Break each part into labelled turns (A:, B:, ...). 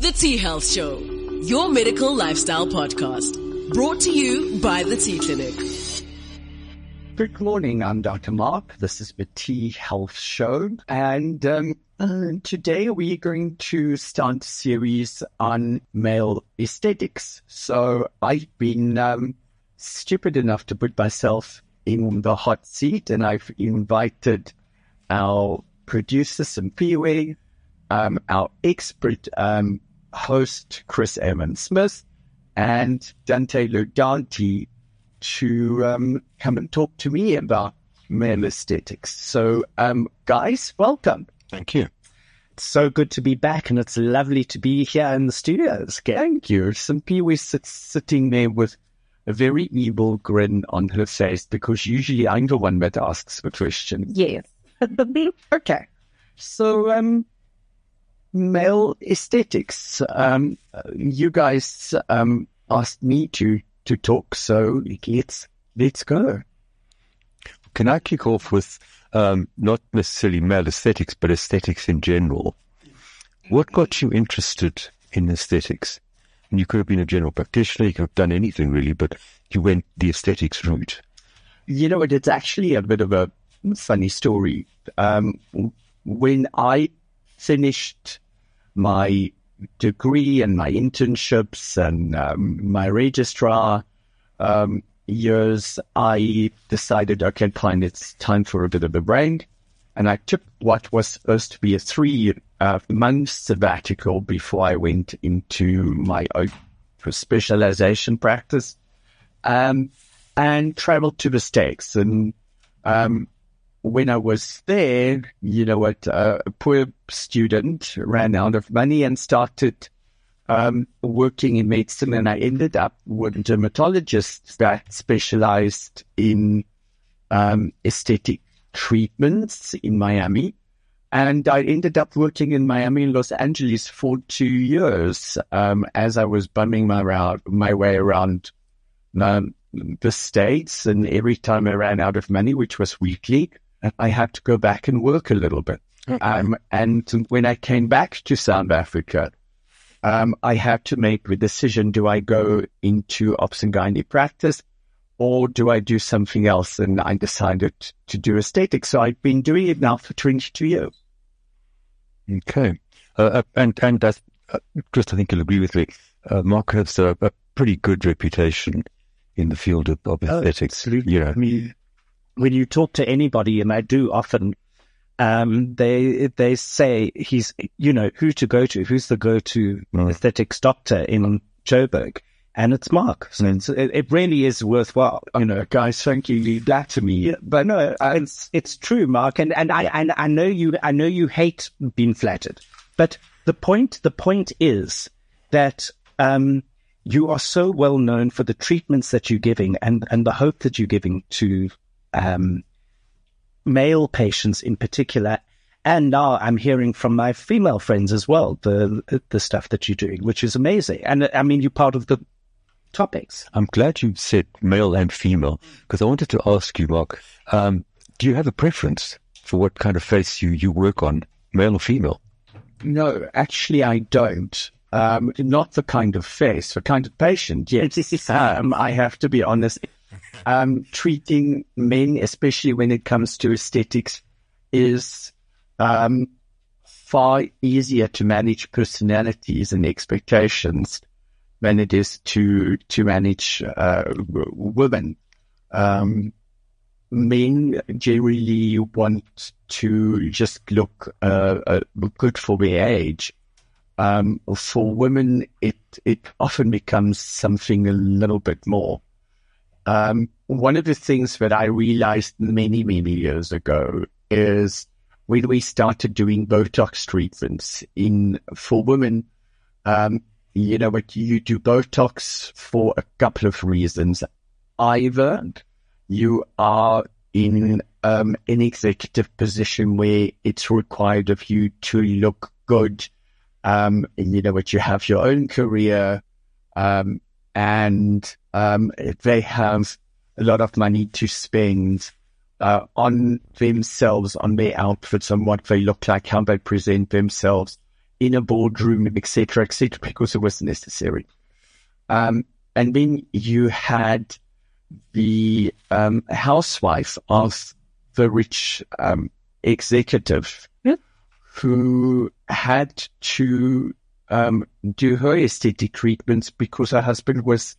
A: The T Health Show, your medical lifestyle podcast, brought to you by the T Clinic.
B: Good morning. I'm Dr. Mark. This is the T Health Show. And um, uh, today we're going to start a series on male aesthetics. So I've been um, stupid enough to put myself in the hot seat and I've invited our producer, Simpiwe, um, our expert um, host, Chris Avant-Smith, and Dante Laudati to um, come and talk to me about male aesthetics. So, um, guys, welcome.
C: Thank you.
D: It's so good to be back, and it's lovely to be here in the studios again.
B: Thank you. Simpiwe sits sitting there with a very evil grin on her face because usually I'm the one that asks the question.
D: Yes.
B: okay. So, um, male aesthetics. Um, you guys um, asked me to to talk, so let's let's go.
C: Can I kick off with um, not necessarily male aesthetics, but aesthetics in general? What got you interested in aesthetics? And you could have been a general practitioner, you could have done anything really, but you went the aesthetics route.
B: You know, it's actually a bit of a funny story. Um, when I finished my degree and my internships and um, my registrar um, years, I decided, okay, fine, it's time for a bit of a break. And I took what was supposed to be a three uh, month sabbatical before I went into my own specialization practice um, and traveled to the States. And um, when I was there, you know what, a poor student ran out of money and started um, working in medicine. And I ended up with a dermatologist that specialized in um, aesthetic treatments in Miami. And I ended up working in Miami and Los Angeles for two years um, as I was bumming my, around, my way around um, the States. And every time I ran out of money, which was weekly, I had to go back and work a little bit. Um, and when I came back to South Africa, um, I had to make the decision, do I go into ops and gynae practice or do I do something else? And I decided to do aesthetics. So I've been doing it now for 22 years.
C: Okay. Uh, uh and, and that's, uh, just I think you'll agree with me. Uh, Mark has a, a, pretty good reputation in the field of, of oh,
D: absolutely. You know. I mean, when you talk to anybody, and I do often, um, they they say he's you know who to go to, who's the go to mm. aesthetics doctor in Joburg, and it's Mark. So mm. it's, it, it, really is worthwhile.
B: You know, guys, thank you. Leave that to me.
D: Yeah, but no, it's it's true, Mark, and and I and I know you I know you hate being flattered, but the point the point is that um, you are so well known for the treatments that you're giving and and the hope that you're giving to um, male patients in particular. And now I'm hearing from my female friends as well, the, the stuff that you're doing, which is amazing. And I mean, you're part of the topics.
C: I'm glad you said male and female because I wanted to ask you, Mark, um, do you have a preference for what kind of face you, you work on, male or female?
B: No, actually, I don't. Um, not the kind of face, the kind of patient. Yes, um, I have to be honest um, treating men, especially when it comes to aesthetics, is um, far easier to manage personalities and expectations than it is to to manage uh, women. Um, men generally want to just look uh, uh, good for their age. Um, for women, it it often becomes something a little bit more. Um, one of the things that I realized many, many years ago is when we started doing Botox treatments in for women, um, you know, but you do Botox for a couple of reasons. Either you are in um, an executive position where it's required of you to look good, um, you know, but you have your own career, um, and um, they have a lot of money to spend uh, on themselves, on their outfits, on what they look like, how they present themselves. in a boardroom, etc., etc., because it was necessary. Um, and then you had the um, housewife of the rich um, executive
D: Yeah.
B: who had to um, do her aesthetic treatments because her husband was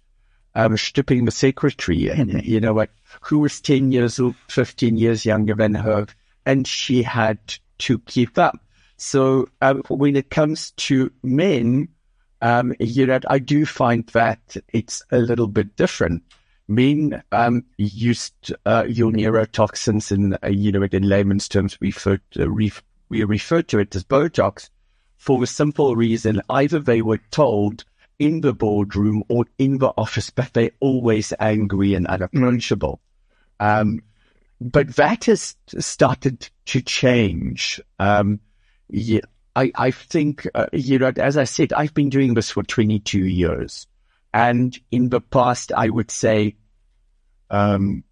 B: um, stripping the secretary, and, you know, like, who was 10 years or 15 years younger than her, and she had to keep up. So um, when it comes to men, um, you know, I do find that it's a little bit different. Men um, used uh, your neurotoxins, in uh, you know, in layman's terms, we refer, to, ref, we refer to it as Botox for the simple reason either they were told in the boardroom or in the office, but they're always angry and unapproachable. Um, but that has started to change. Um, yeah, I, I think, uh, you know, as I said, I've been doing this for 22 years. And in the past, I would say, um,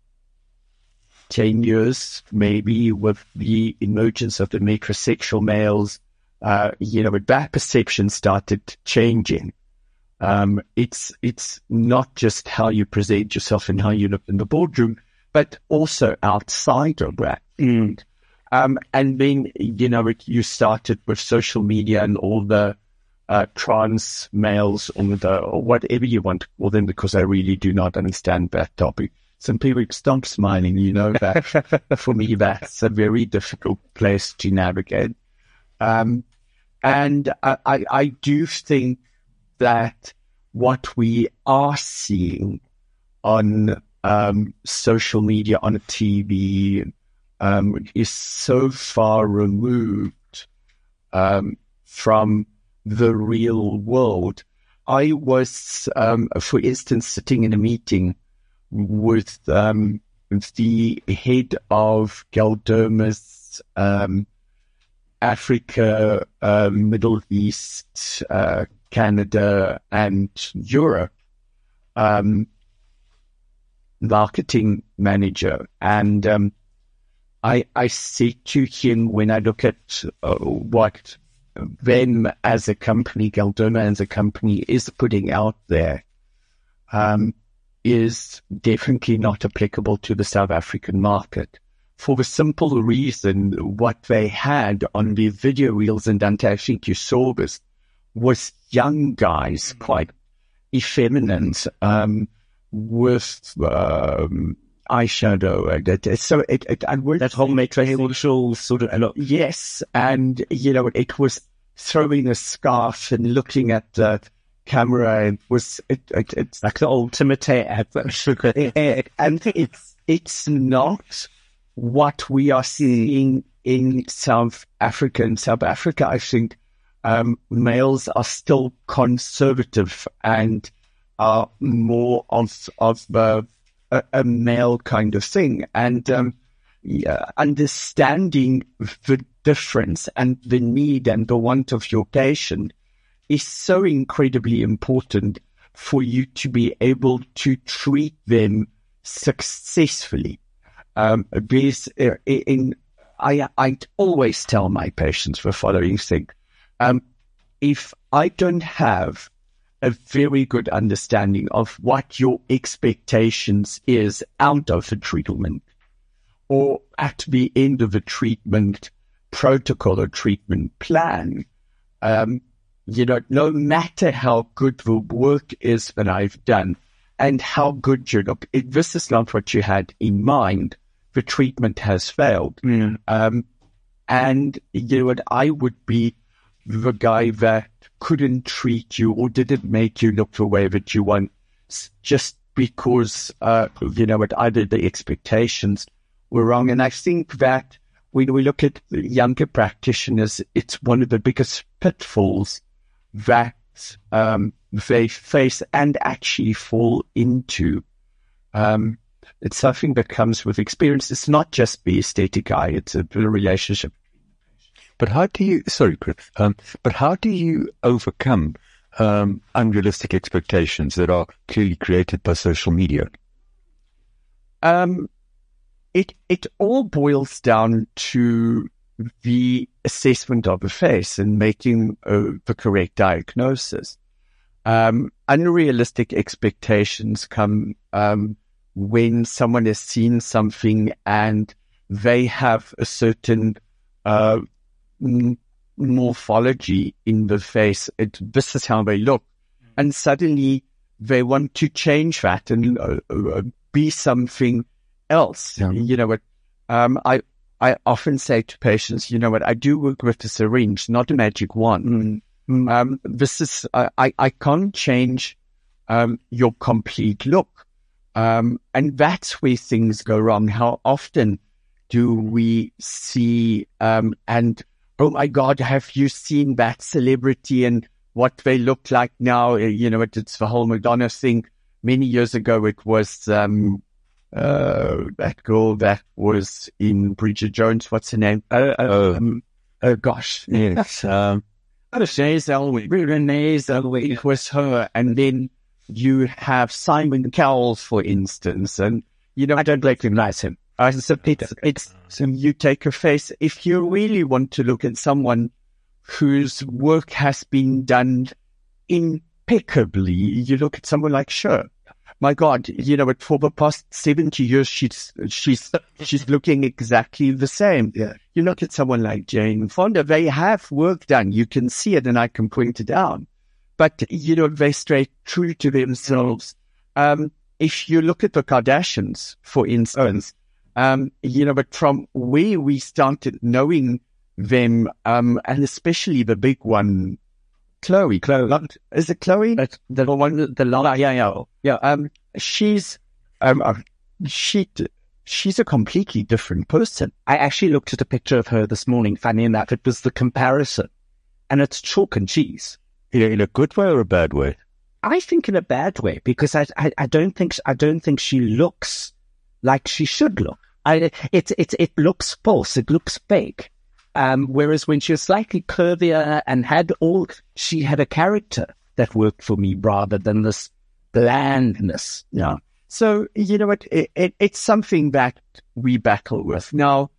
B: 10 years, maybe with the emergence of the metrosexual males, uh, you know, that perception started changing. Um, it's, it's not just how you present yourself and how you look in the boardroom, but also outside of that.
D: Mm.
B: Um, and then, you know, it, you started with social media and all the, uh, trans males or the, or whatever you want to call them, because I really do not understand that topic. Some people stop smiling, you know, that for me, that's a very difficult place to navigate. Um, and I, I, I do think that what we are seeing on um, social media, on TV, um, is so far removed um, from the real world. I was, um, for instance, sitting in a meeting with um, the head of Galderma's um, Africa, uh, Middle East, uh, Canada, and Europe um, marketing manager. And um, I, I say to him when I look at uh, what them as a company, Galderma as a company is putting out there, um, is definitely not applicable to the South African market for the simple reason what they had on the video reels, and Dante, I think you saw this, was young guys, quite effeminate, um, with um, eyeshadow. And it, so it, it and we're
D: That whole metrosexual sort of look.
B: Yes, and you know it was throwing a scarf and looking at the camera. It was it, it it's
D: Like the ultimate advert.
B: and it's it's not what we are seeing in South Africa. In South Africa, I think um, males are still conservative and are more of of uh, a, a male kind of thing, and um, yeah, understanding the difference and the need and the want of your patient is so incredibly important for you to be able to treat them successfully. Um, because uh, in, I, I always tell my patients the following thing. Um, if I don't have a very good understanding of what your expectations is out of the treatment or at the end of the treatment protocol or treatment plan, um, you know, no matter how good the work is that I've done and how good you look, if this is not what you had in mind, the treatment has failed. Um, and you know what? I would be the guy that couldn't treat you or didn't make you look the way that you want just because, uh, you know it Either the expectations were wrong. And I think that when we look at younger practitioners, it's one of the biggest pitfalls that, um, they face and actually fall into. Um, it's something that comes with experience. It's not just the aesthetic eye; it's a, a relationship.
C: But how do you, sorry, Chris, um, but how do you overcome um, unrealistic expectations that are clearly created by social media?
B: Um, it it all boils down to the assessment of the face and making uh, the correct diagnosis. Um, unrealistic expectations come um, when someone has seen something and they have a certain uh, morphology in the face. It, this is how they look. And suddenly they want to change that and uh, uh, be something else.
C: Yeah.
B: You know what? Um, I, I often say to patients, you know what? I do work with a syringe, not a magic wand. Um, this is, I, I, I can't change, um, your complete look. Um, and that's where things go wrong. How often do we see, um, and oh my God, have you seen that celebrity and what they look like now? Uh, You know, it, it's the whole Madonna thing. Many years ago, it was, um, uh, that girl that was in Bridget Jones. What's her name?
D: Oh, oh,
C: Oh.
B: Um, oh gosh.
C: Yes. Um,
B: Renee Zellweger. Renee Zellweger. It was her. And then you have Simon Cowell, for instance. And, you know,
D: I don't recognize him.
B: I it's, it's, so you take a face. If you really want to look at someone whose work has been done impeccably, you look at someone like Cher. My God, you know, but for the past 70 years, she's, she's, she's looking exactly the same.
D: Yeah.
B: You look at someone like Jane Fonda, they have work done. You can see it and I can point it out. But, you know, they stay true to themselves. Um, if you look at the Kardashians, for instance, um, you know, but from where we started knowing them, um, and especially the big one, Chloe, Chloe, not, is it Chloe?
D: That's the,
B: the one,
D: the long,
B: yeah, yeah, yeah. Um, she's, um, uh, she, she's a completely different person.
D: I actually looked at a picture of her this morning. Funny enough, it was the comparison, and it's chalk and cheese.
C: in, a, in a good way or a bad way?
D: I think in a bad way because I, I, I don't think I don't think she looks like she should look. I it it it looks false. It looks fake. Um, whereas when she was slightly curvier and had all, she had a character that worked for me rather than this blandness.
B: Yeah. So, you know what? It, it, it's something that we battle with. Now,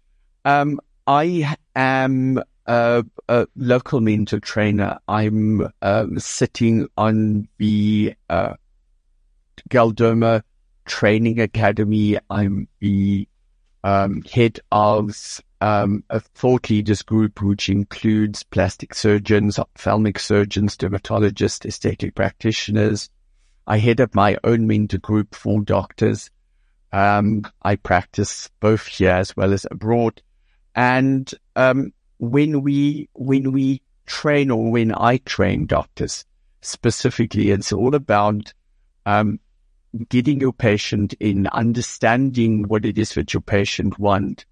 B: um, I am a, a local mentor trainer. I'm um, sitting on the uh, Galderma Training Academy. I'm the um, head of um, a thought leaders group, which includes plastic surgeons, ophthalmic surgeons, dermatologists, aesthetic practitioners. I head up my own mentor group for doctors. Um, I practice both here as well as abroad. And, um, when we, when we train or when I train doctors specifically, it's all about, um, getting your patient in, understanding what it is that your patient want,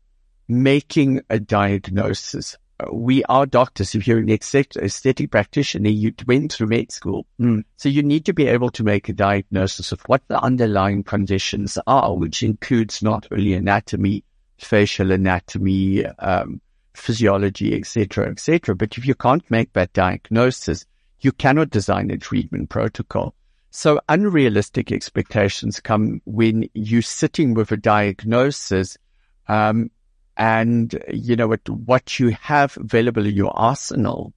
B: making a diagnosis. We are doctors. If you're an aesthetic, practitioner, you went through med school. So you need to be able to make a diagnosis of what the underlying conditions are, which includes not only anatomy, facial anatomy, um, physiology, etc., etc. But if you can't make that diagnosis, you cannot design a treatment protocol. So unrealistic expectations come when you're sitting with a diagnosis, um, and you know what, what you have available in your arsenal,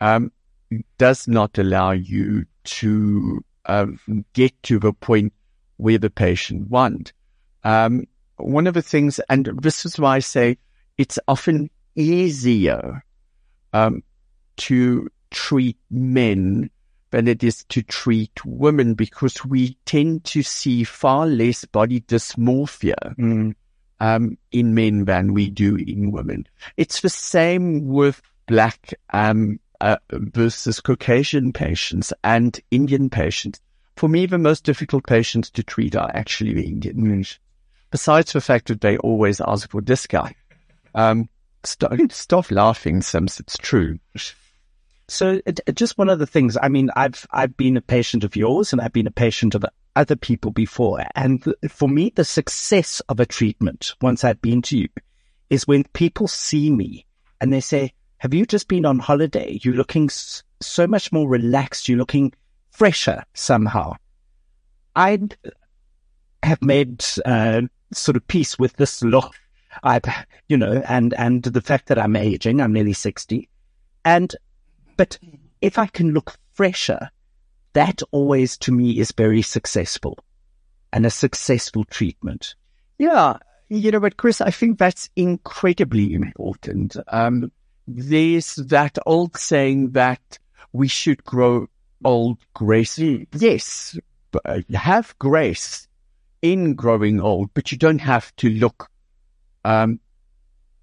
B: um, does not allow you to um, get to the point where the patient want. Um, one of the things, and this is why I say it's often easier um, to treat men than it is to treat women because we tend to see far less body dysmorphia um, in men than we do in women. It's the same with black um, uh, versus Caucasian patients and Indian patients. For me, the most difficult patients to treat are actually the Indian patients. Besides the fact that they always ask for discount. Um, stop, stop laughing, Sims. It's true.
D: So it- just one of the things, I mean, I've, I've been a patient of yours and I've been a patient of other people before. And for me, the success of a treatment, once I've been to you, is when people see me and they say, have you just been on holiday? You're looking so much more relaxed. You're looking fresher somehow. I have made uh, sort of peace with this look I, you know, and, and the fact that I'm aging, I'm nearly 60. And, but if I can look fresher, that always to me is very successful and a successful treatment.
B: Yeah. You know, but Chris, I think that's incredibly important. Um, there's that old saying that we should grow old gracefully. Yes, but have grace in growing old, but you don't have to look um,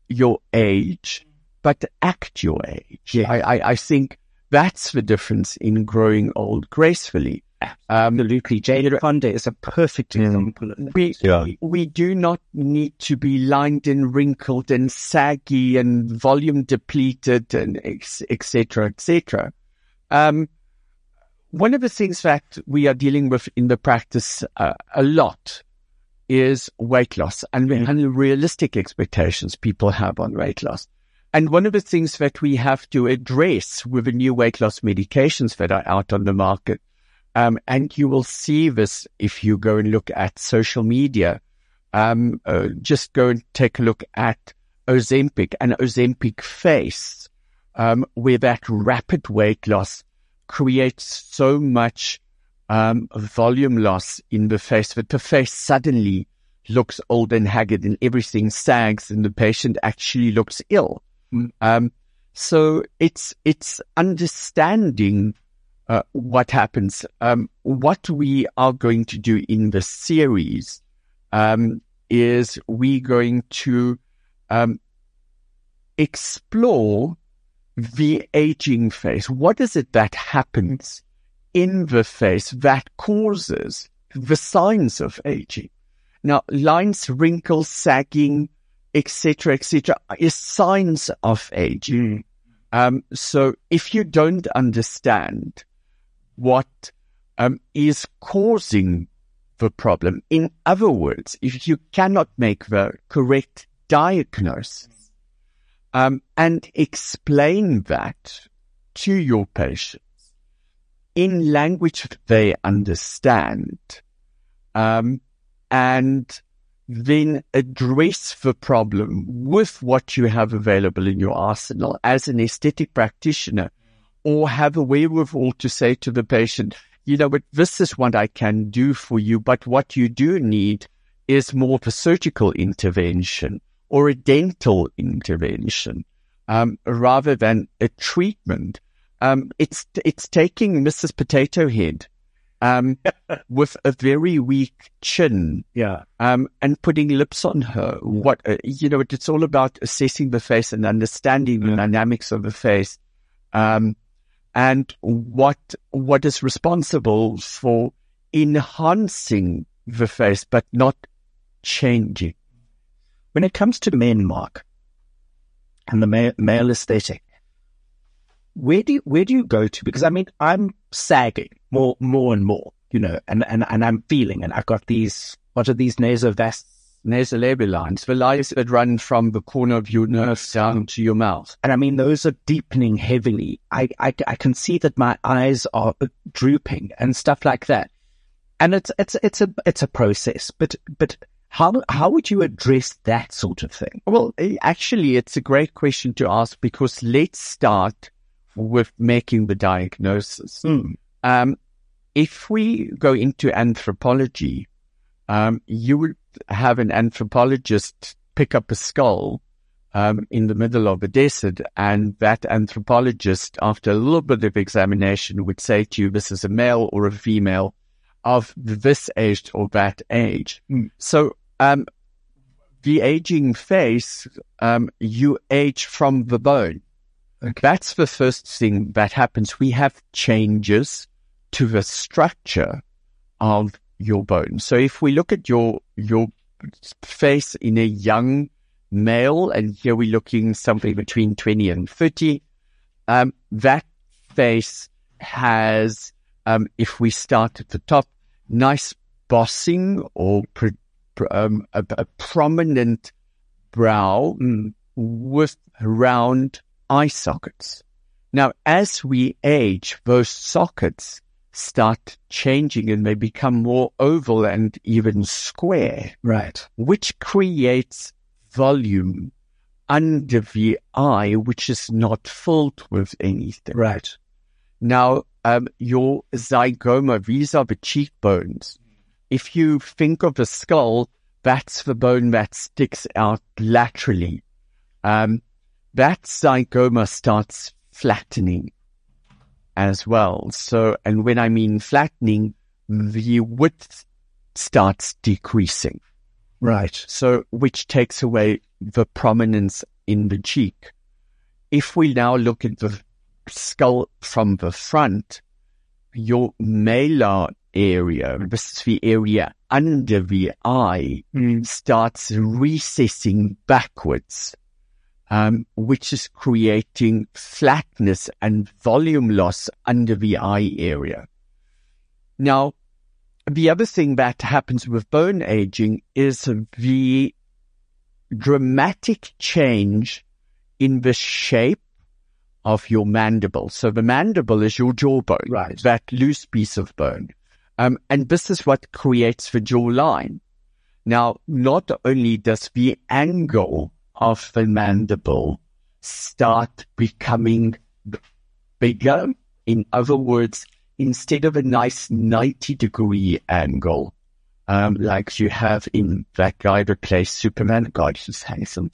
B: your age, but act your age.
D: Yeah.
B: I, I, I think that's the difference in growing old gracefully. Um,
D: Absolutely. Jane Fonda is a perfect example of that.
B: we,
C: Yeah.
B: we do not need to be lined and wrinkled and saggy and volume depleted and ex- et cetera, et cetera. Um, one of the things that we are dealing with in the practice uh, a lot is weight loss and the unrealistic expectations people have on weight loss. And one of the things that we have to address with the new weight loss medications that are out on the market um, and you will see this if you go and look at social media. Um, uh, just go and take a look at Ozempic and Ozempic face, um, where that rapid weight loss creates so much um, volume loss in the face that the face suddenly looks old and haggard and everything sags and the patient actually looks ill. Um, so it's it's understanding uh, what happens. Um, what we are going to do in the series um, is we going to um, explore the aging face. What is it that happens in the face that causes the signs of aging? Now, lines, wrinkles, sagging, etc., etc., is signs of aging. Um, so if you don't understand what um, is causing the problem, in other words, if you cannot make the correct diagnosis um, and explain that to your patients in language they understand, um, and then address the problem with what you have available in your arsenal as an aesthetic practitioner or have a wherewithal to say to the patient, you know, but this is what I can do for you, but what you do need is more of a surgical intervention or a dental intervention, um, rather than a treatment. Um, it's, it's taking Mrs. Potato Head, um, with a very weak chin,
D: Yeah.
B: um, and putting lips on her. What uh, you know, it's all about assessing the face and understanding the dynamics of the face, um, and what what is responsible for enhancing the face, but not changing.
D: When it comes to men, Mark, and the male, male aesthetic, where do you, where do you go to? Because I mean, I'm sagging more, more and more, you know, and, and, and I'm feeling, and I've got these, what are these nasovast,
B: Nasolabial lines, the lines that run from the corner of your nose down to your mouth.
D: and I mean, those are deepening heavily. I, I, I can see that my eyes are drooping and stuff like that. And it's, it's, it's a, it's a process, but, but how, how would you address that sort of thing?
B: Well, eh, actually, it's a great question to ask because let's start with making the diagnosis. Um, if we go into anthropology, um, you would have an anthropologist pick up a skull um, in the middle of a desert, and that anthropologist, after a little bit of examination, would say to you, "This is a male or a female of this age or that age." So, um, the aging face, um, you age from the bone. That's the first thing that happens. We have changes to the structure of your bone. So if we look at your, your face in a young male, and here we're looking something between 20 and 30, um, that face has, um, if we start at the top, nice bossing or pr- pr- um, a, a prominent brow with round eye sockets. Now, as we age, those sockets start changing and they become more oval and even square,
D: Right.
B: which creates volume under the eye, which is not filled with anything.
D: Right.
B: Now, um, your zygoma, these are the cheekbones. If you think of the skull, that's the bone that sticks out laterally. Um, that zygoma starts flattening as well. So, and when I mean flattening, the width starts decreasing.
D: Right.
B: So, which takes away the prominence in the cheek. If we now look at the skull from the front, your malar area, this is the area under the eye, hmm. starts recessing backwards, um, which is creating flatness and volume loss under the eye area. Now, the other thing that happens with bone aging is the dramatic change in the shape of your mandible. So the mandible is your jawbone,
D: Right.
B: that loose piece of bone. Um, and this is what creates the jawline. Now, not only does the angle of the mandible start becoming bigger, in other words, instead of a nice 90 degree angle, um, like you have in that guy that plays Superman, God, he's handsome.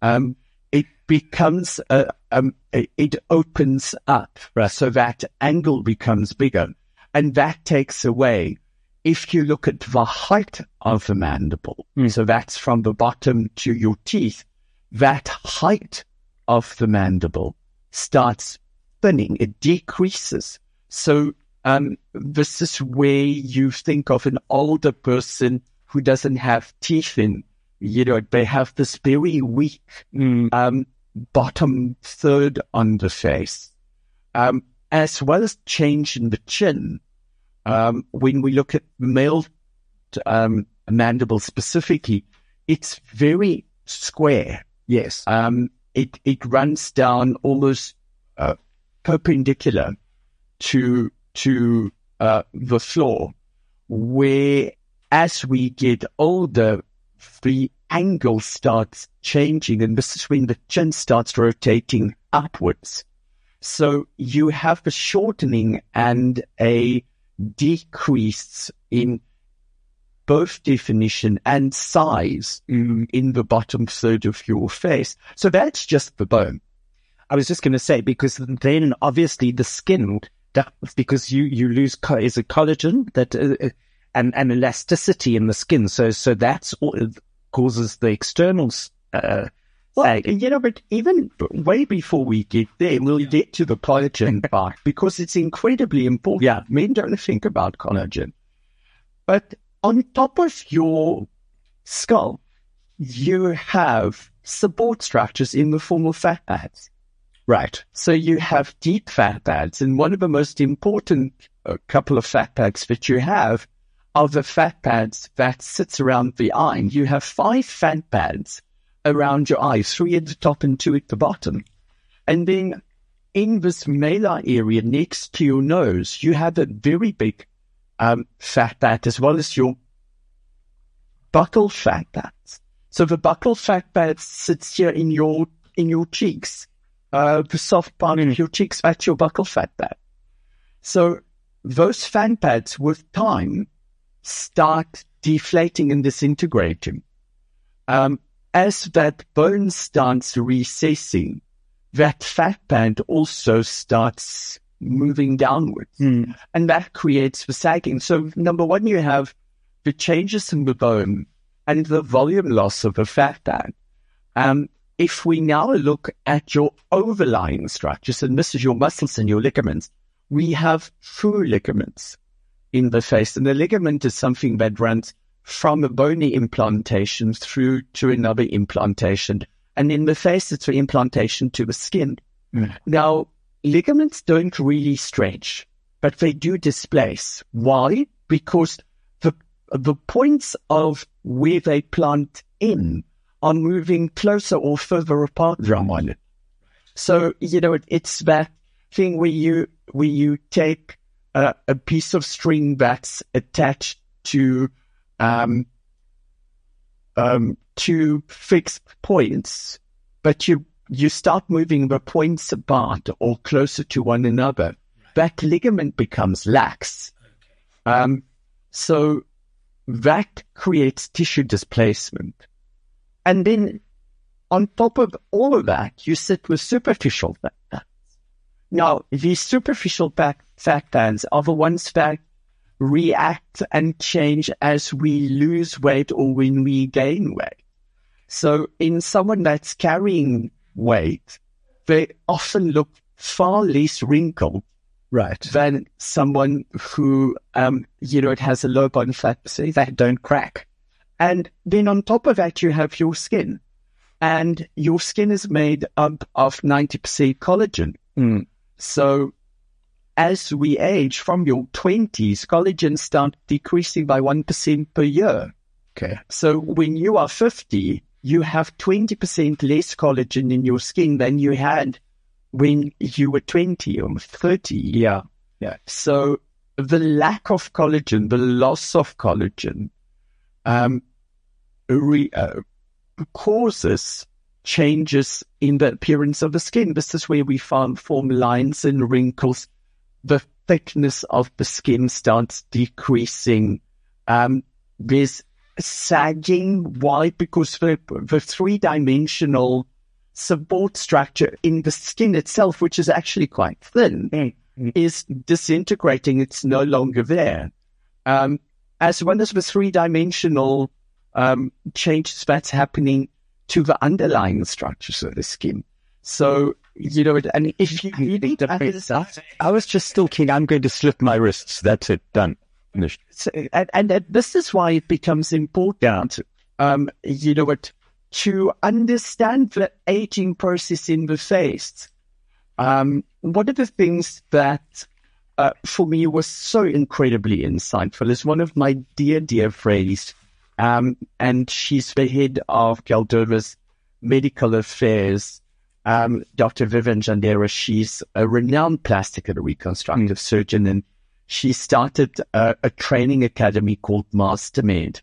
B: Um, it becomes, uh, um, it it opens up, so that angle becomes bigger. And that takes away, if you look at the height of the mandible, so that's from the bottom to your teeth, that height of the mandible starts thinning, it decreases. So um, this is where you think of an older person who doesn't have teeth in. You know, they have this very weak um, bottom third on the face, um, as well as change in the chin. Um, when we look at male um, mandible specifically, it's very square.
D: Yes.
B: Um, it it runs down almost uh, perpendicular to to uh, the floor, where as we get older, the angle starts changing, and this is when the chin starts rotating upwards. So you have a shortening and a decrease in both definition and size in the bottom third of your face. So that's just the bone.
D: I was just going to say because then obviously the skin because you you lose is a collagen that uh, uh, and and elasticity in the skin. So so that's what causes the externals. Uh, sag.
B: you know, but even way before we get there, we'll get to the collagen part because it's incredibly important.
D: Yeah.
B: Men don't think about collagen. But on top of your skull, you have support structures in the form of fat pads.
D: right.
B: So you have deep fat pads, and one of the most important uh, couple of fat pads that you have are the fat pads that sits around the eye. And You have five fat pads around your eye, three at the top and two at the bottom. And then in this malar area next to your nose, you have a very big um, fat pad as well as your buccal fat pads. So the buccal fat pad sits here in your in your cheeks uh, the soft part of your cheeks, that's your buccal fat pad. So those fat pads with time start deflating and disintegrating. Um, as that bone starts recessing, that fat pad also starts moving downwards and that creates the sagging. So number one, you have the changes in the bone and the volume loss of the fat pad. Um, if we now look at your overlying structures, and this is your muscles and your ligaments, we have true ligaments in the face. And the ligament is something that runs from a bony implantation through to another implantation. And in the face, it's the implantation to the skin. Now, ligaments don't really stretch, but they do displace. Why? Because the, the points of where they plant in are moving closer or further apart from one. So, you know, it, it's that thing where you, where you take a, a piece of string that's attached to, um, um, to fixed points, but you you start moving the points apart or closer to one another, that ligament becomes lax. Um, so that creates tissue displacement. And then on top of all of that, you sit with superficial fat bands. Now, these superficial fat, fat bands are the ones that react and change as we lose weight or when we gain weight. So in someone that's carrying weight, they often look far less wrinkled
D: Right.
B: than someone who, um, you know, it has a low body fat percentage.
D: That don't crack.
B: And then on top of that, you have your skin. And your skin is made up of 90% collagen.
D: Mm.
B: So as we age from your 20s, collagen starts decreasing by 1% per year.
D: Okay.
B: So when you are 50, you have 20% less collagen in your skin than you had when you were 20 or 30.
D: Yeah. Yeah.
B: So the lack of collagen, the loss of collagen, um, re, uh, causes changes in the appearance of the skin. This is where we found form lines and wrinkles. The thickness of the skin starts decreasing. Um, there's sagging. Why? Because the, the three dimensional support structure in the skin itself, which is actually quite thin,
D: Mm.
B: is disintegrating. It's no longer there. Um, as well as the three dimensional um, changes that's happening to the underlying structures of the skin. So, you know, and if you really
C: I was just thinking, I'm going to slip my wrists. That's it. Done.
B: So, and, and this is why it becomes important, um, you know what, to understand the aging process in the face. Um, one of the things that uh, for me was so incredibly insightful is one of my dear, dear friends, um, and she's the head of Galderma's medical affairs, um, Dr. Vivian Jandera. She's a renowned plastic and reconstructive surgeon, and she started a, a training academy called MasterMed.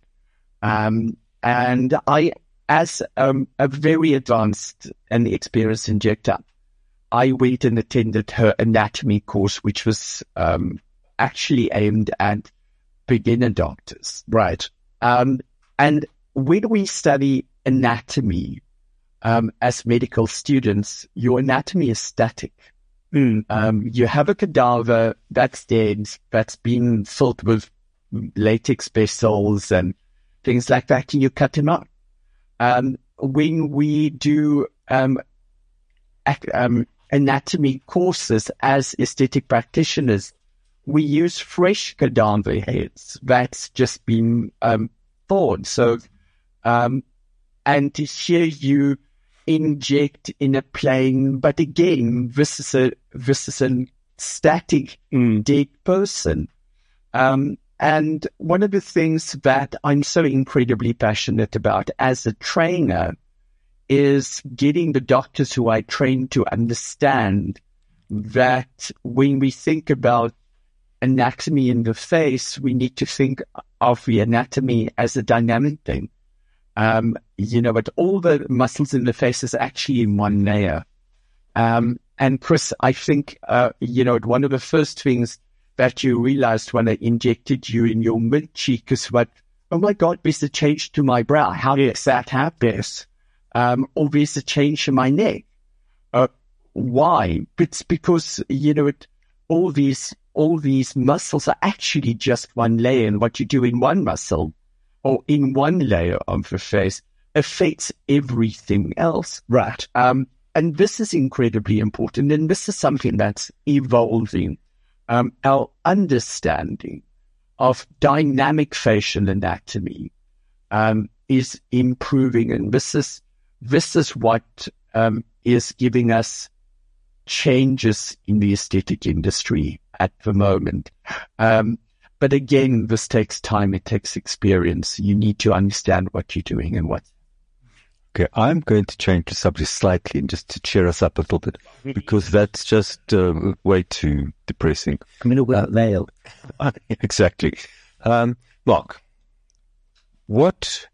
B: Um, and I, as um, a very advanced and experienced injector, I went and attended her anatomy course, which was um, actually aimed at beginner doctors.
D: Right.
B: Um, and when we study anatomy um, as medical students, your anatomy is static.
D: Mm.
B: Um, you have a cadaver that's dead, that's been filled with latex vessels and things like that, and you cut him up. Um, when we do um, ac- um, anatomy courses as aesthetic practitioners, we use fresh cadaver heads that's just been um, thawed. So, um, and here you inject in a plane, but again, this is a this is a static
D: Mm.
B: dead person. Um, and one of the things that I'm so incredibly passionate about as a trainer is getting the doctors who I train to understand that when we think about anatomy in the face, we need to think of the anatomy as a dynamic thing. Um, you know, but all the muscles in the face is actually in one layer. Um, and Chris, I think, uh, you know, one of the first things that you realized when I injected you in your mid cheek is what, oh my God, there's a change to my brow. How does that happen? Um, or there's a change in my neck. Uh, why? It's because, you know, it, all these, all these muscles are actually just one layer and what you do in one muscle or in one layer of the face affects everything else.
D: Right.
B: Um, and this is incredibly important. And this is something that's evolving. Um, our understanding of dynamic facial anatomy, um, is improving. And this is, this is what, um, is giving us changes in the aesthetic industry at the moment. Um, but again, this takes time. It takes experience. You need to understand what you're doing and what
C: Okay, I'm going to change the subject slightly and just to cheer us up a little bit because that's just uh, way too depressing.
D: I'm going to wear a veil.
C: exactly. Um, Mark, what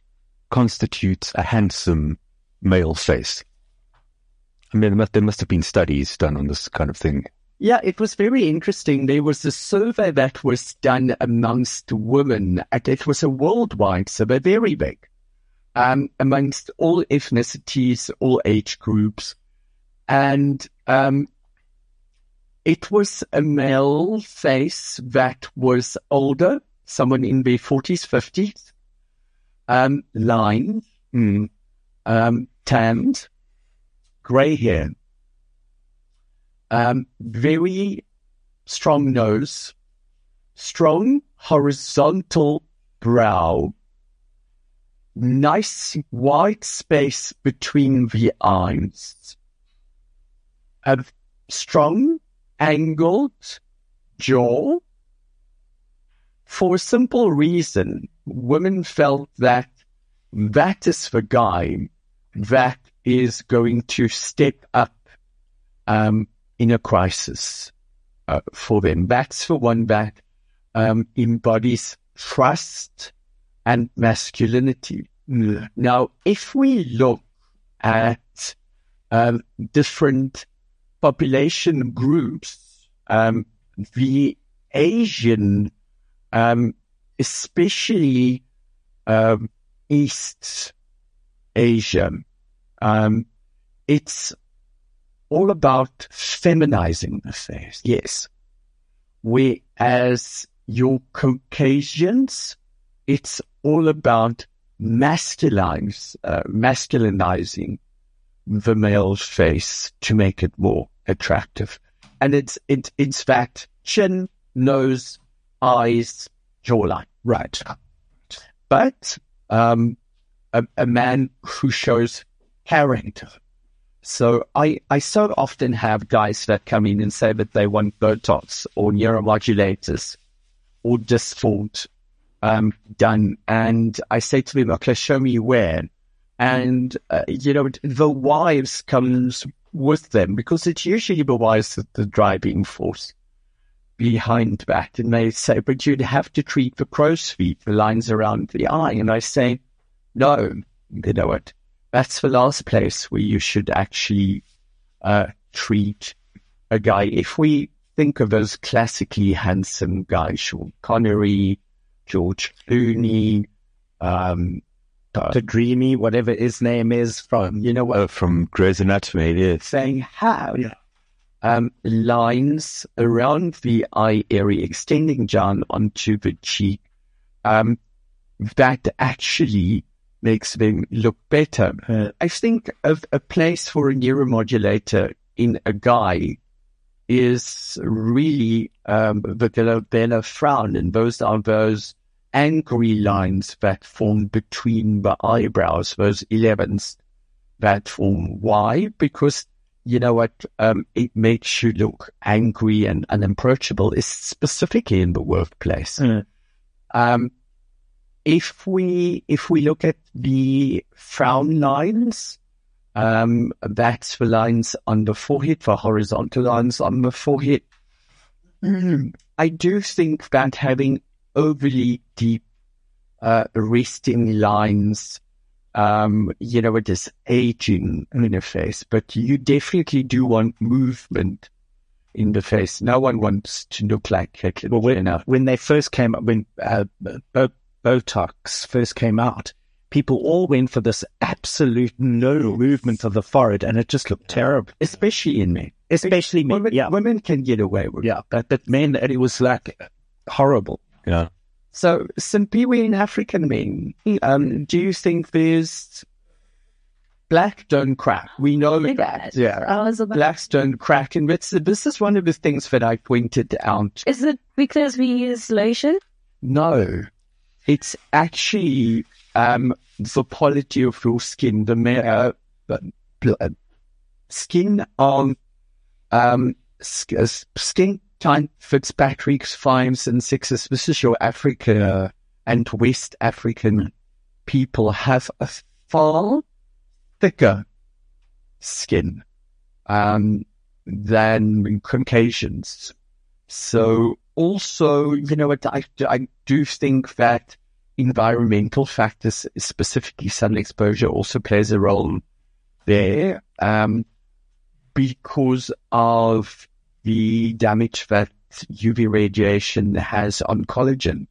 C: constitutes a handsome male face? I mean, there must, there must have been studies done on this kind of thing.
B: Yeah, it was very interesting. There was a survey that was done amongst women, and it was a worldwide survey, very big, um, amongst all ethnicities, all age groups. And um, it was a male face that was older, someone in their 40s, 50s, um, lined, mm, um, tanned, grey hair, um, very strong nose, strong horizontal brow, nice wide space between the eyes, a strong angled jaw. For a simple reason, women felt that that is the guy that is going to step up um, in a crisis uh, for them. That's the one that um, embodies trust and masculinity. Now, if we look at um, different population groups, um, the Asian, um, especially um, East Asia, um, it's all about feminizing the face. Yes. Whereas your Caucasians, it's all about masculinize, uh, masculinizing the male face to make it more attractive. And it's, it, it's that chin, nose, eyes, jawline.
D: Right.
B: But, um, a, a man who shows character. So I, I so often have guys that come in and say that they want Botox or neuromodulators or Dysport um, done. And I say to them, okay, show me where. And, uh, you know, the wives comes with them because it's usually the wives that the driving force behind that. And they say, but you'd have to treat the crow's feet, the lines around the eye. And I say, no, you know what? That's the last place where you should actually uh, treat a guy. If we think of those classically handsome guys, Sean Connery, George Clooney, um,
D: Dr. Dreamy, whatever his name is from,
B: you know what?
C: Uh, from Grey's Anatomy, yes.
B: Saying how um, lines around the eye area extending down onto the cheek um, that actually makes them look better. Uh, I think of a place for a neuromodulator in a guy is really um, the glabellar frown, and those are those angry lines that form between the eyebrows, those 11s that form. Why? Because you know what? Um, it makes you look angry and unapproachable, is specifically in the workplace. Mm. Um, if we if we look at the frown lines, um, that's the lines on the forehead, the horizontal lines on the forehead. I do think that having overly deep uh, resting lines, um, you know, it is aging in the face, but you definitely do want movement in the face. No one wants to look like a
D: well, when, when they first came up, when uh, Botox first came out, people all went for this absolute no movement of the forehead, and it just looked terrible.
B: Especially in men.
D: Especially men.
B: Women,
D: yeah.
B: women can get away with it.
D: yeah, but, but men, it was like horrible.
C: Yeah.
B: So, simply in African men, um, do you think there's black don't crack? We know that.
E: Yeah.
B: Blacks don't crack. And this, this is one of the things that I pointed out.
E: Is it because we use lotion?
B: No. It's actually um, the quality of your skin, the uh, skin on um, skin type Fitzpatrick's fives and sixes. Your Africa and West African people have a far thicker skin um, than Caucasians. So also, you know, I, I do think that environmental factors, specifically sun exposure, also plays a role there um, because of the damage that UV radiation has on collagen.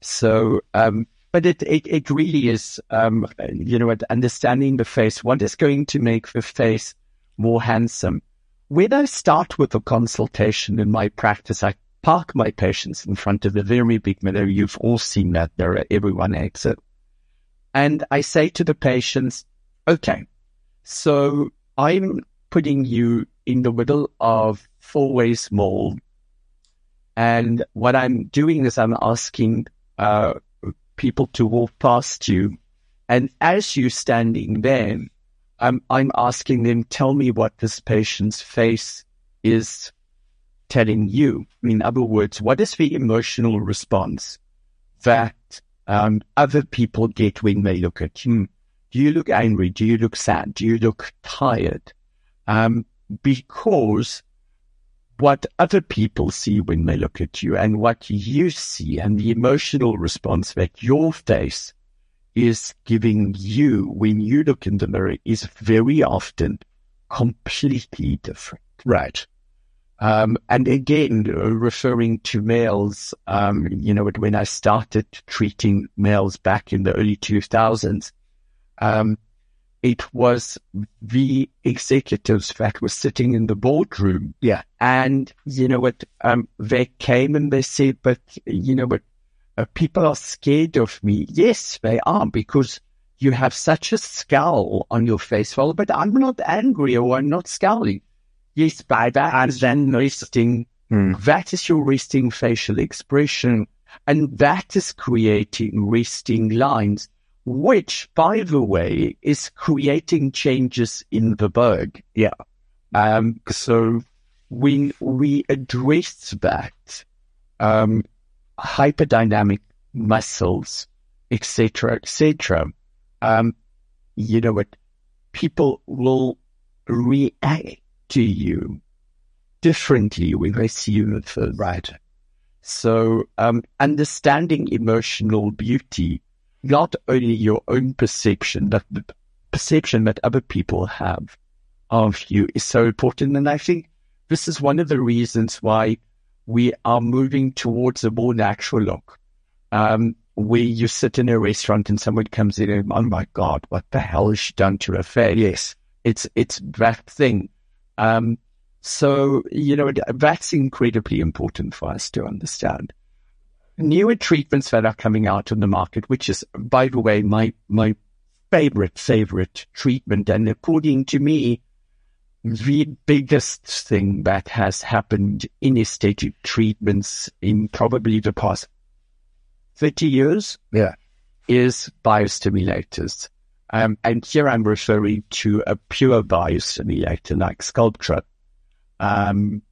B: So, um, but it, it, it really is, um, you know, understanding the face, what is going to make the face more handsome. When I start with a consultation in my practice, I park my patients in front of a very big mirror. You've all seen that there mirror. Everyone hates. And I say to the patients, okay, so I'm putting you in the middle of Fourways Mall. And what I'm doing is I'm asking, uh, people to walk past you. And as you're standing there, I'm, I'm asking them, tell me what this patient's face is telling you. In other words, what is the emotional response that um, other people get when they look at you? Do you look angry? Do you look sad? Do you look tired? Um, because what other people see when they look at you and what you see and the emotional response that your face is giving you when you look in the mirror is very often completely different.
D: Right.
B: Um, and again, uh, referring to males, um, you know, when I started treating males back in the early 2000s, um, it was the executives that were sitting in the boardroom.
D: Yeah.
B: And, you know what, um, they came and they said, but, you know what, uh, people are scared of me. Yes, they are because you have such a scowl on your face. Well, but I'm not angry or I'm not scowling. Yes, by that and then resting.
D: Hmm.
B: That is your resting facial expression. And that is creating resting lines, which, by the way, is creating changes in the bug.
D: Yeah.
B: Um, so when we address that, um, hyperdynamic muscles, etc., etc., um, you know what? People will react to you differently when they see you at first.
D: Right.
B: So, um, understanding emotional beauty, not only your own perception, but the perception that other people have of you is so important. And I think this is one of the reasons why we are moving towards a more natural look. Um, where you sit in a restaurant and someone comes in and, oh my God, what the hell has she done to her face?
D: Yes.
B: It's, it's that thing. Um, so, you know, that's incredibly important for us to understand. Newer treatments that are coming out on the market, which is, by the way, my, my favorite, favorite treatment. And according to me, the biggest thing that has happened in aesthetic treatments in probably the past 30 years
D: Yeah.
B: is biostimulators. Um, and here I'm referring to a pure biostimulator like Sculptra. Um,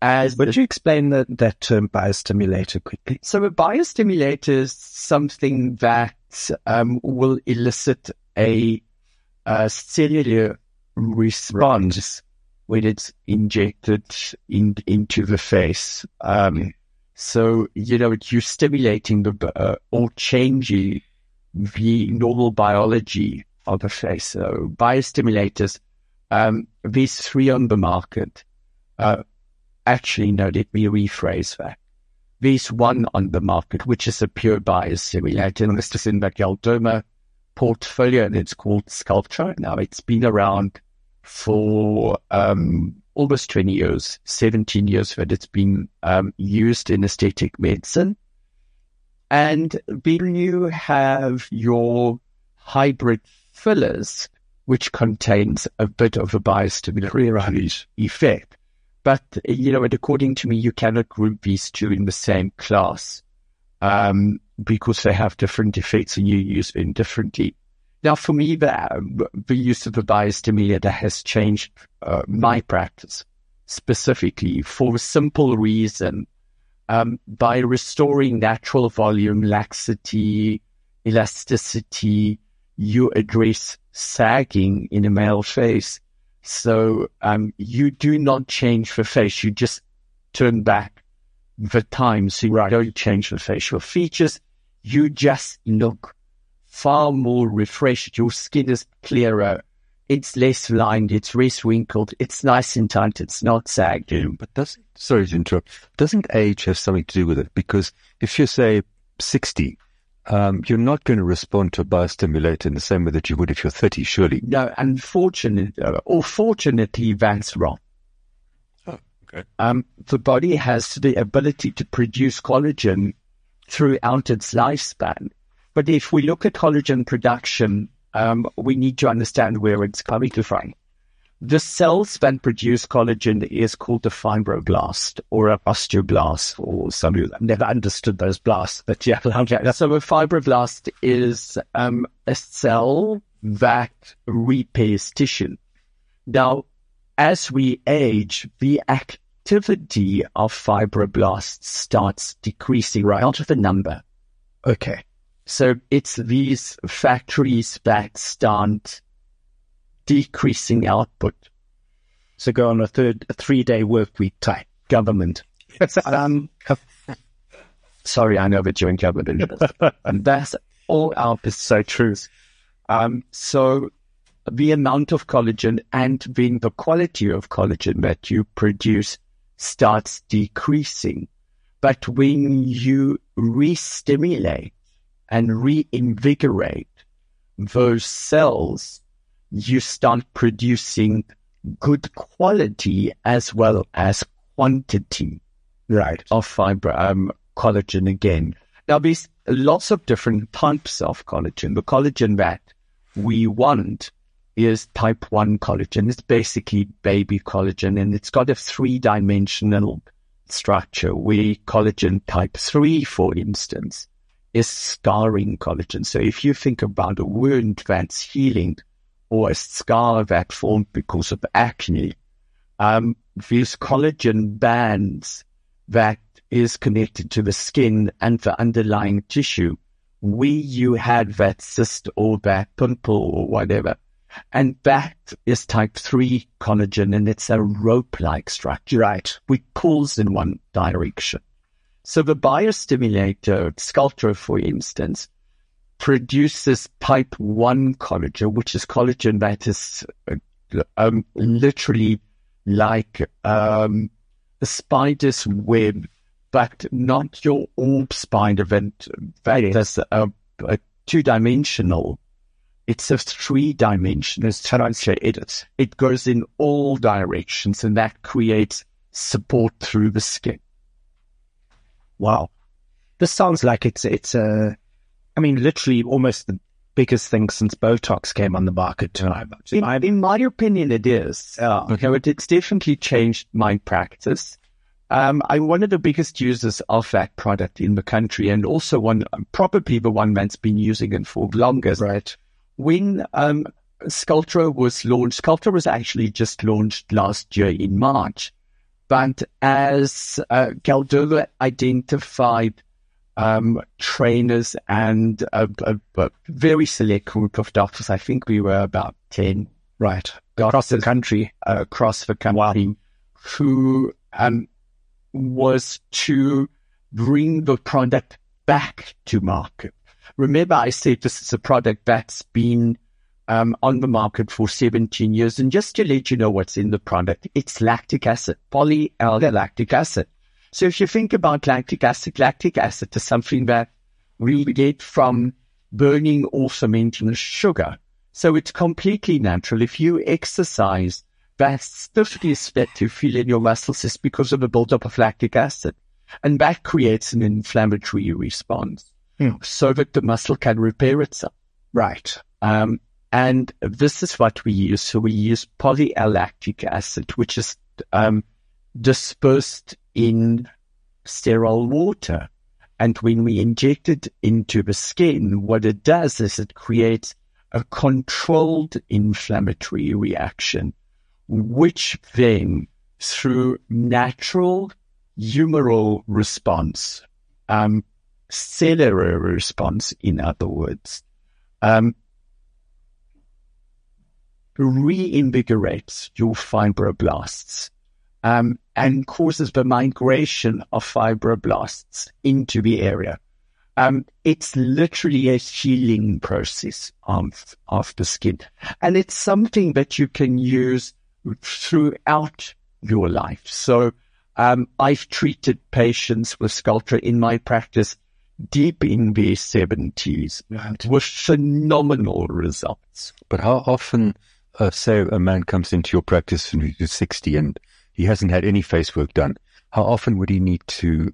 B: as
D: Would you explain that, that term biostimulator quickly?
B: so a biostimulator is something that um, will elicit a, a cellular response when it's injected in, into the face. Um, so, you know, you're stimulating the, uh, or changing the normal biology of the face. So biostimulators, um, these three on the market, uh, actually, no, let me rephrase that. There's one on the market, which is a pure biostimulator, and this is in the Galderma portfolio, and it's called Sculptra. Now, it's been around for um, almost 20 years, 17 years that it's been um, used in aesthetic medicine. And then you have your hybrid fillers, which contains a bit of a biostimulatory effect. But, you know, and according to me, you cannot group these two in the same class, um, because they have different effects and you use them differently. Now, for me, the, the use of the biostimulator has changed uh, my practice specifically for a simple reason. Um, by restoring natural volume, laxity, elasticity, you address sagging in a male face. So um, you do not change the face; you just turn back the time, so you don't change the facial features. you just look far more refreshed. Your skin is clearer. It's less lined. It's less wrinkled. It's nice and tight. It's not sagging.
C: But does sorry to interrupt. Doesn't age have something to do with it? Because if you're say sixty, um, you're not going to respond to a biostimulator in the same way that you would if you're thirty, surely.
B: No, unfortunately, uh, or fortunately, that's wrong.
C: Oh, okay.
B: Um, the body has the ability to produce collagen throughout its lifespan. But if we look at collagen production, um, we need to understand where it's coming from. The cells that produce collagen is called a fibroblast or a osteoblast or something. I've never understood those blasts, but yeah. So a fibroblast is um, a cell that repairs tissue. Now, as we age, the activity of fibroblasts starts decreasing right out of the number.
D: Okay.
B: So it's these factories that start decreasing output.
D: So go on a third, a three day work week type government.
B: Um, sorry, I know that you're in government, and that's all our so true. Um, so the amount of collagen and then the quality of collagen that you produce starts decreasing. But when you re-stimulate and reinvigorate those cells, you start producing good quality as well as quantity
D: Right.
B: of fiber um, collagen again. Now, there's lots of different types of collagen. The collagen that we want is type 1 collagen. It's basically baby collagen and it's got a three dimensional structure We collagen type 3, for instance, is scarring collagen. So if you think about a wound that's healing or a scar that formed because of acne, um, these collagen bands that is connected to the skin and the underlying tissue where you had that cyst or that pimple or whatever. And that is type 3 collagen and it's a rope-like structure.
D: Right.
B: which pulls in one direction. So the biostimulator, Sculptra, for instance, produces type 1 collagen, which is collagen that is uh, um, literally like um, a spider's web, but not your orb spider that, that is a, a two-dimensional. It's a three-dimensional structure. It, it goes in all directions and that creates support through the skin.
D: Wow. This sounds like it's, it's a, I mean, literally almost the biggest thing since Botox came on the market.
B: In, in my opinion, it is. Uh, okay, but it's definitely changed my practice. Um, I'm one of the biggest users of that product in the country, and also one, probably the one that's been using it for longest.
D: Right.
B: When um, Sculptra was launched, Sculptra was actually just launched last year in March, but as uh, Galderma identified um, trainers and a, a, a very select group of doctors. I think we were about 10
D: Right. Across the country.
B: uh, across the country who um, was to bring the product back to market. Remember, I said this is a product that's been um, on the market for 17 years. And just to let you know what's in the product, it's lactic acid, poly-L-lactic acid. So if you think about lactic acid, lactic acid is something that we get from burning or fermenting sugar. So it's completely natural. If you exercise, that stiffness that you feel in your muscles is because of a buildup of lactic acid. And that creates an inflammatory response
D: Hmm.
B: so that the muscle can repair itself.
D: Right.
B: Um, and this is what we use. So we use poly-L-lactic acid, which is um, dispersed in sterile water. And when we inject it into the skin, what it does is it creates a controlled inflammatory reaction, which then through natural humoral response, um, cellular response, in other words, um, reinvigorates your fibroblasts um, and causes the migration of fibroblasts into the area. Um, it's literally a healing process of, of the skin. And it's something that you can use throughout your life. So, um, I've treated patients with Sculptra in my practice deep in their seventies with phenomenal results.
C: But how often, uh, say a man comes into your practice when he's 60 and he hasn't had any face work done, how often would he need to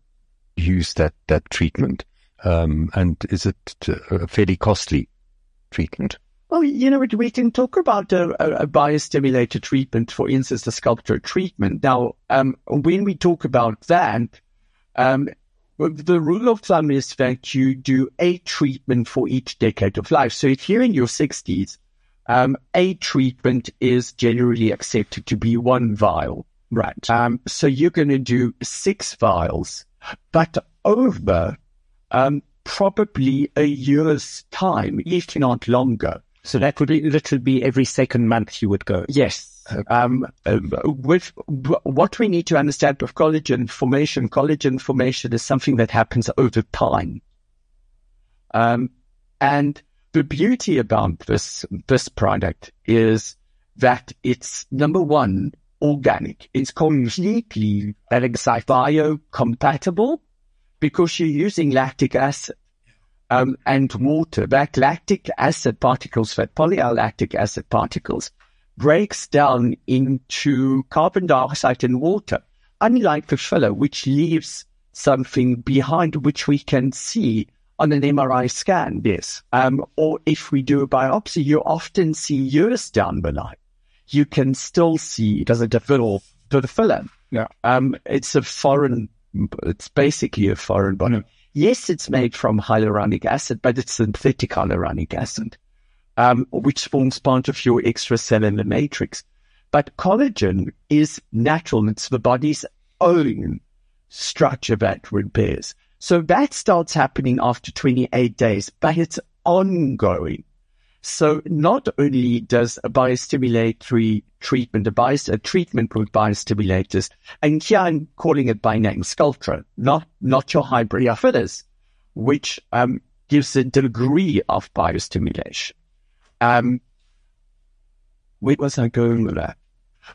C: use that, that treatment? Um, and is it a fairly costly treatment?
B: Well, you know, we can talk about a, a, biostimulator treatment, for instance, the Sculptra treatment. Now, um, when we talk about that, um, the rule of thumb is that you do a treatment for each decade of life. So if you're in your 60s, um, a treatment is generally accepted to be one vial.
D: Right.
B: Um, so you're going to do six vials, but over um, probably a year's time, if not longer.
D: So that would be, literally be every second month you would go.
B: Yes. Um, with what we need to understand with collagen formation, collagen formation is something that happens over time. Um, and the beauty about this, this product is that it's number one, organic. It's completely biocompatible because you're using lactic acid um, and water. That lactic acid particles, that polylactic acid particles, breaks down into carbon dioxide and water, unlike the filler, which leaves something behind which we can see on an MRI scan.
D: Yes.
B: Um, or if we do a biopsy, you often see years down the line. You can still see
D: Does it differ?
B: to the filler.
D: Yeah.
B: Um, it's a foreign, it's basically a foreign body. Yes, it's made from hyaluronic acid, but it's synthetic hyaluronic acid, um, which forms part of your extracellular matrix. But collagen is natural. It's the body's own structure that repairs. So that starts happening after 28 days, but it's ongoing. So not only does a biostimulatory treatment, a, bios, a treatment with biostimulators, and here I'm calling it by name Sculptra, not, not your hybrid fillers, which, um, gives a degree of biostimulation. Um, where was I going with that?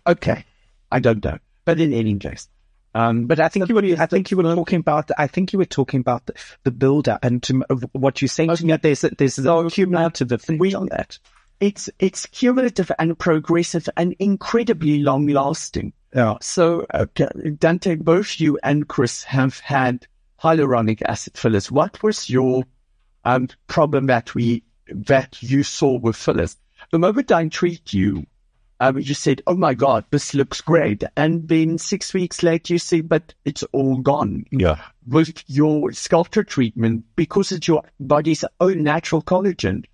B: Okay. I don't know. But in any case, um,
D: But I think you were, I think you were talking about, I think you were talking about the, the builder and to, what you're saying to me, there's, there's a cumulative effect
B: we-
D: on that.
B: it's, it's cumulative and progressive and incredibly long lasting.
D: Yeah.
B: So, uh, Dante, both you and Chris have had hyaluronic acid fillers. What was your um, problem that we that you saw with fillers? The moment I treat you, um, just said, "Oh my God, this looks great," and then six weeks later, you say, "But it's all gone."
C: Yeah.
B: with your Sculptra treatment because it's your body's own natural collagen.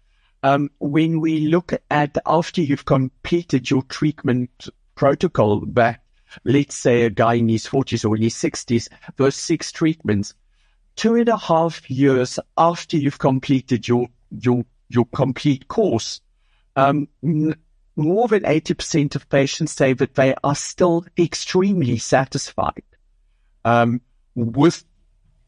B: Um, when we look at after you've completed your treatment protocol back, let's say a guy in his 40s or in his 60s, those six treatments, two and a half years after you've completed your, your, your complete course, um, more than 80% of patients say that they are still extremely satisfied, um, with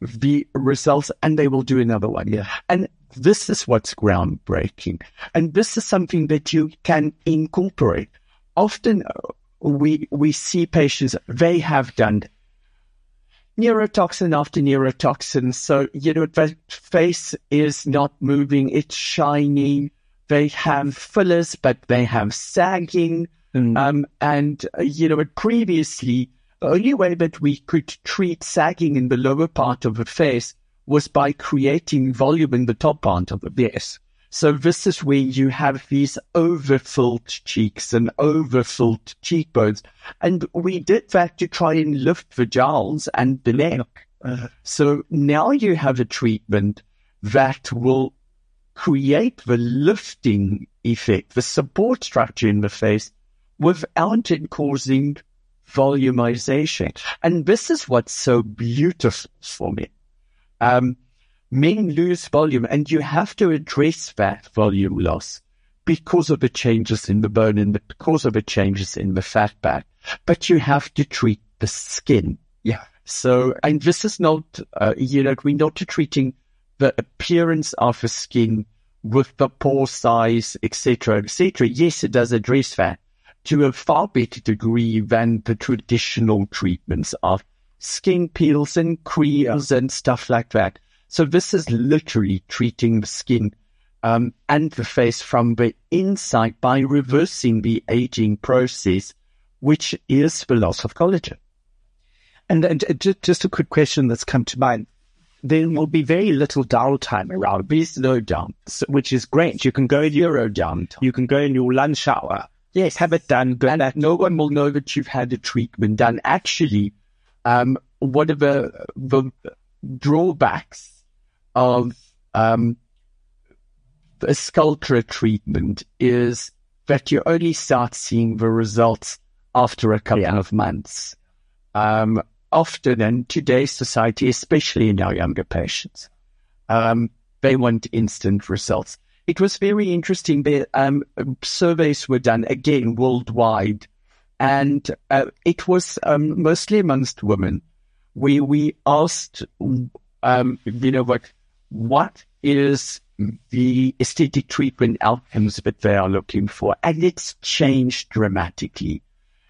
B: the results and they will do another one.
D: Yeah.
B: And this is what's groundbreaking. And this is something that you can incorporate. Often uh, we, we see patients, they have done neurotoxin after neurotoxin. So, you know, the face is not moving. It's shiny. They have fillers, but they have sagging. Um, and, uh, you know, previously, the only way that we could treat sagging in the lower part of the face was by creating volume in the top part of the face. So this is where you have these overfilled cheeks and overfilled cheekbones. And we did that to try and lift the jowls and the neck. So now you have a treatment that will create the lifting effect, the support structure in the face without it causing volumization. And this is what's so beautiful for me. Um, men lose volume and you have to address that volume loss because of the changes in the bone and because of the changes in the fat back. But you have to treat the skin.
D: Yeah.
B: So, and this is not, uh, you know, we're not treating the appearance of the skin with the pore size, etc., etc. Yes, it does address that to a far better degree than the traditional treatments of skin peels and creams and stuff like that. So this is literally treating the skin um, and the face from the inside by reversing the aging process, which is the loss of collagen.
D: And, and just a quick question that's come to mind. There will be very little downtime around,
B: There's no
D: so- which is great. You can go in your
B: downtime.
D: you can go in your lunch hour.
B: Yes,
D: have it done. Go
B: and no one will know that you've had the treatment done. Actually, um, one of the, the drawbacks of um, a Sculptra treatment is that you only start seeing the results after a couple of months. Um, often in today's society, especially in our younger patients, um, they want instant results. It was very interesting. There, um, surveys were done again worldwide, and uh, it was um, mostly amongst women. We we asked, um, you know, what what is the aesthetic treatment outcomes that they are looking for, and it's changed dramatically.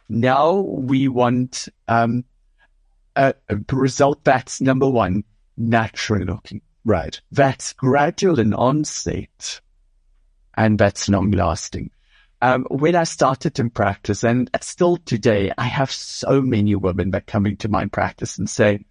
B: Now we want um, a, a result that's number one, natural looking
D: Right.
B: that's gradual in onset and that's long lasting. Um, when I started in practice and still today, I have so many women that come into my practice and say,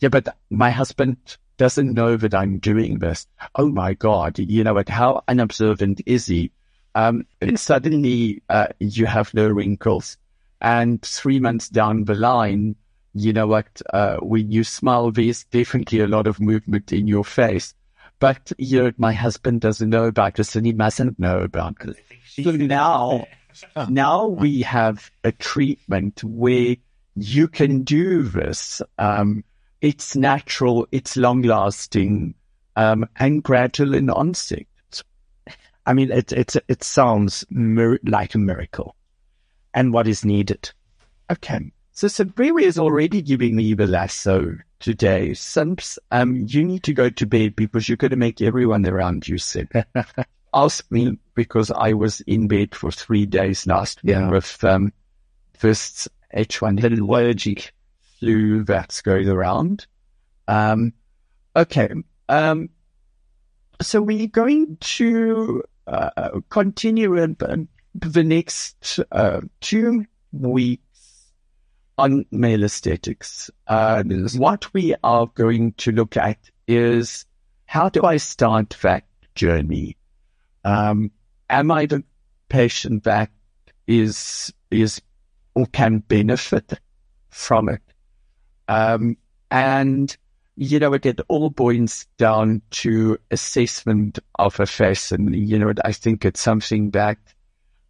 B: yeah, but my husband doesn't know that I'm doing this. Oh my God. You know what? How unobservant is he? Um, and suddenly, uh, you have no wrinkles and three months down the line, you know what, uh, when you smile, there's definitely a lot of movement in your face. But, you know, my husband doesn't know about this and he mustn't know about it. So now, now we have a treatment where you can do this. Um, it's natural, it's long lasting, um, and gradual in onset.
D: I mean, it it it sounds mir- like a miracle, and what is needed.
B: Okay. So Sabiri is already giving me the lasso today. Simps, um, you need to go to bed because you're going to make everyone around you sick. Ask me because I was in bed for three days last year
D: Yeah.
B: with, um, first H1N1 allergic flu that's going around. Um, okay. Um, so we're going to, uh, continue in in the next, uh, two weeks on male aesthetics. Uh, what we are going to look at is how do I start that journey? Um, am I the patient that is, is or can benefit from it? Um, and, you know, it, it all boils down to assessment of a face. And, you know, I think it's something that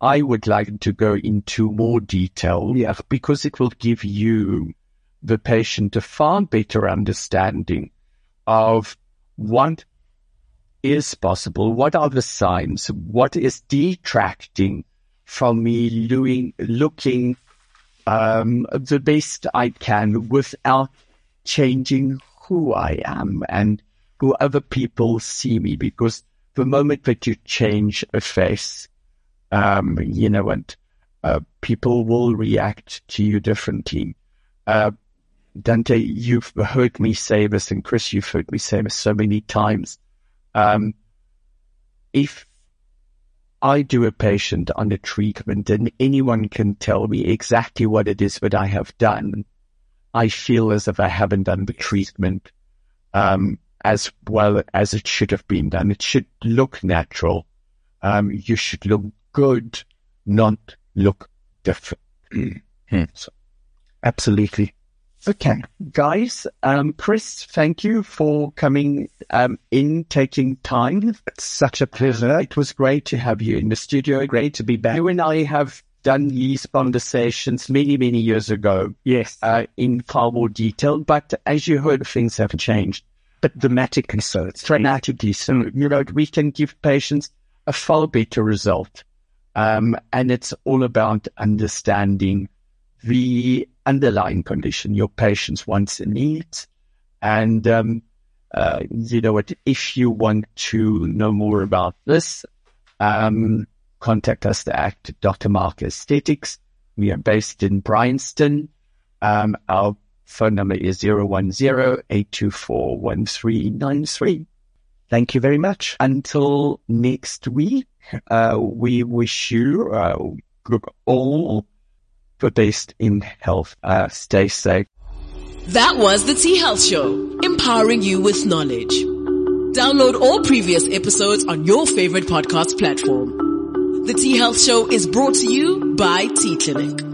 B: I would like to go into more detail
D: Yeah.
B: because it will give you, the patient, a far better understanding of what is possible, what are the signs, what is detracting from me doing, looking um, the best I can without changing who I am and who other people see me. Because the moment that you change a face, um, you know, and uh, people will react to you differently. Uh, Dante, you've heard me say this, and Chris, you've heard me say this so many times. Um, if I do a patient on a treatment and anyone can tell me exactly what it is that I have done, I feel as if I haven't done the treatment um, as well as it should have been done. It should look natural. Um, you should look good, not look different. So,
D: Absolutely.
B: Okay, guys. Um, Chris, thank you for coming um, in, taking time.
D: It's such a pleasure.
B: It was great to have you in the studio.
D: Great to be back.
B: You and I have done these conversations many, many years ago
D: Yes,
B: uh, in far more detail, but as you heard, things have changed
D: but dramatically so. It's
B: dramatically. So, you know, we can give patients a far better result. Um, and it's all about understanding the underlying condition, your patient's wants and needs, and um, uh, you know what, if you want to know more about this, um, contact us at Dr. Mark Aesthetics. We are based in Bryanston. Um, our phone number is 010-824-1393.
D: Thank you very much.
B: Until next week, uh, we wish you, uh, all the best in health. Uh, stay safe.
A: That was the T Health Show, empowering you with knowledge. Download all previous episodes on your favorite podcast platform. The T Health Show is brought to you by T Clinic.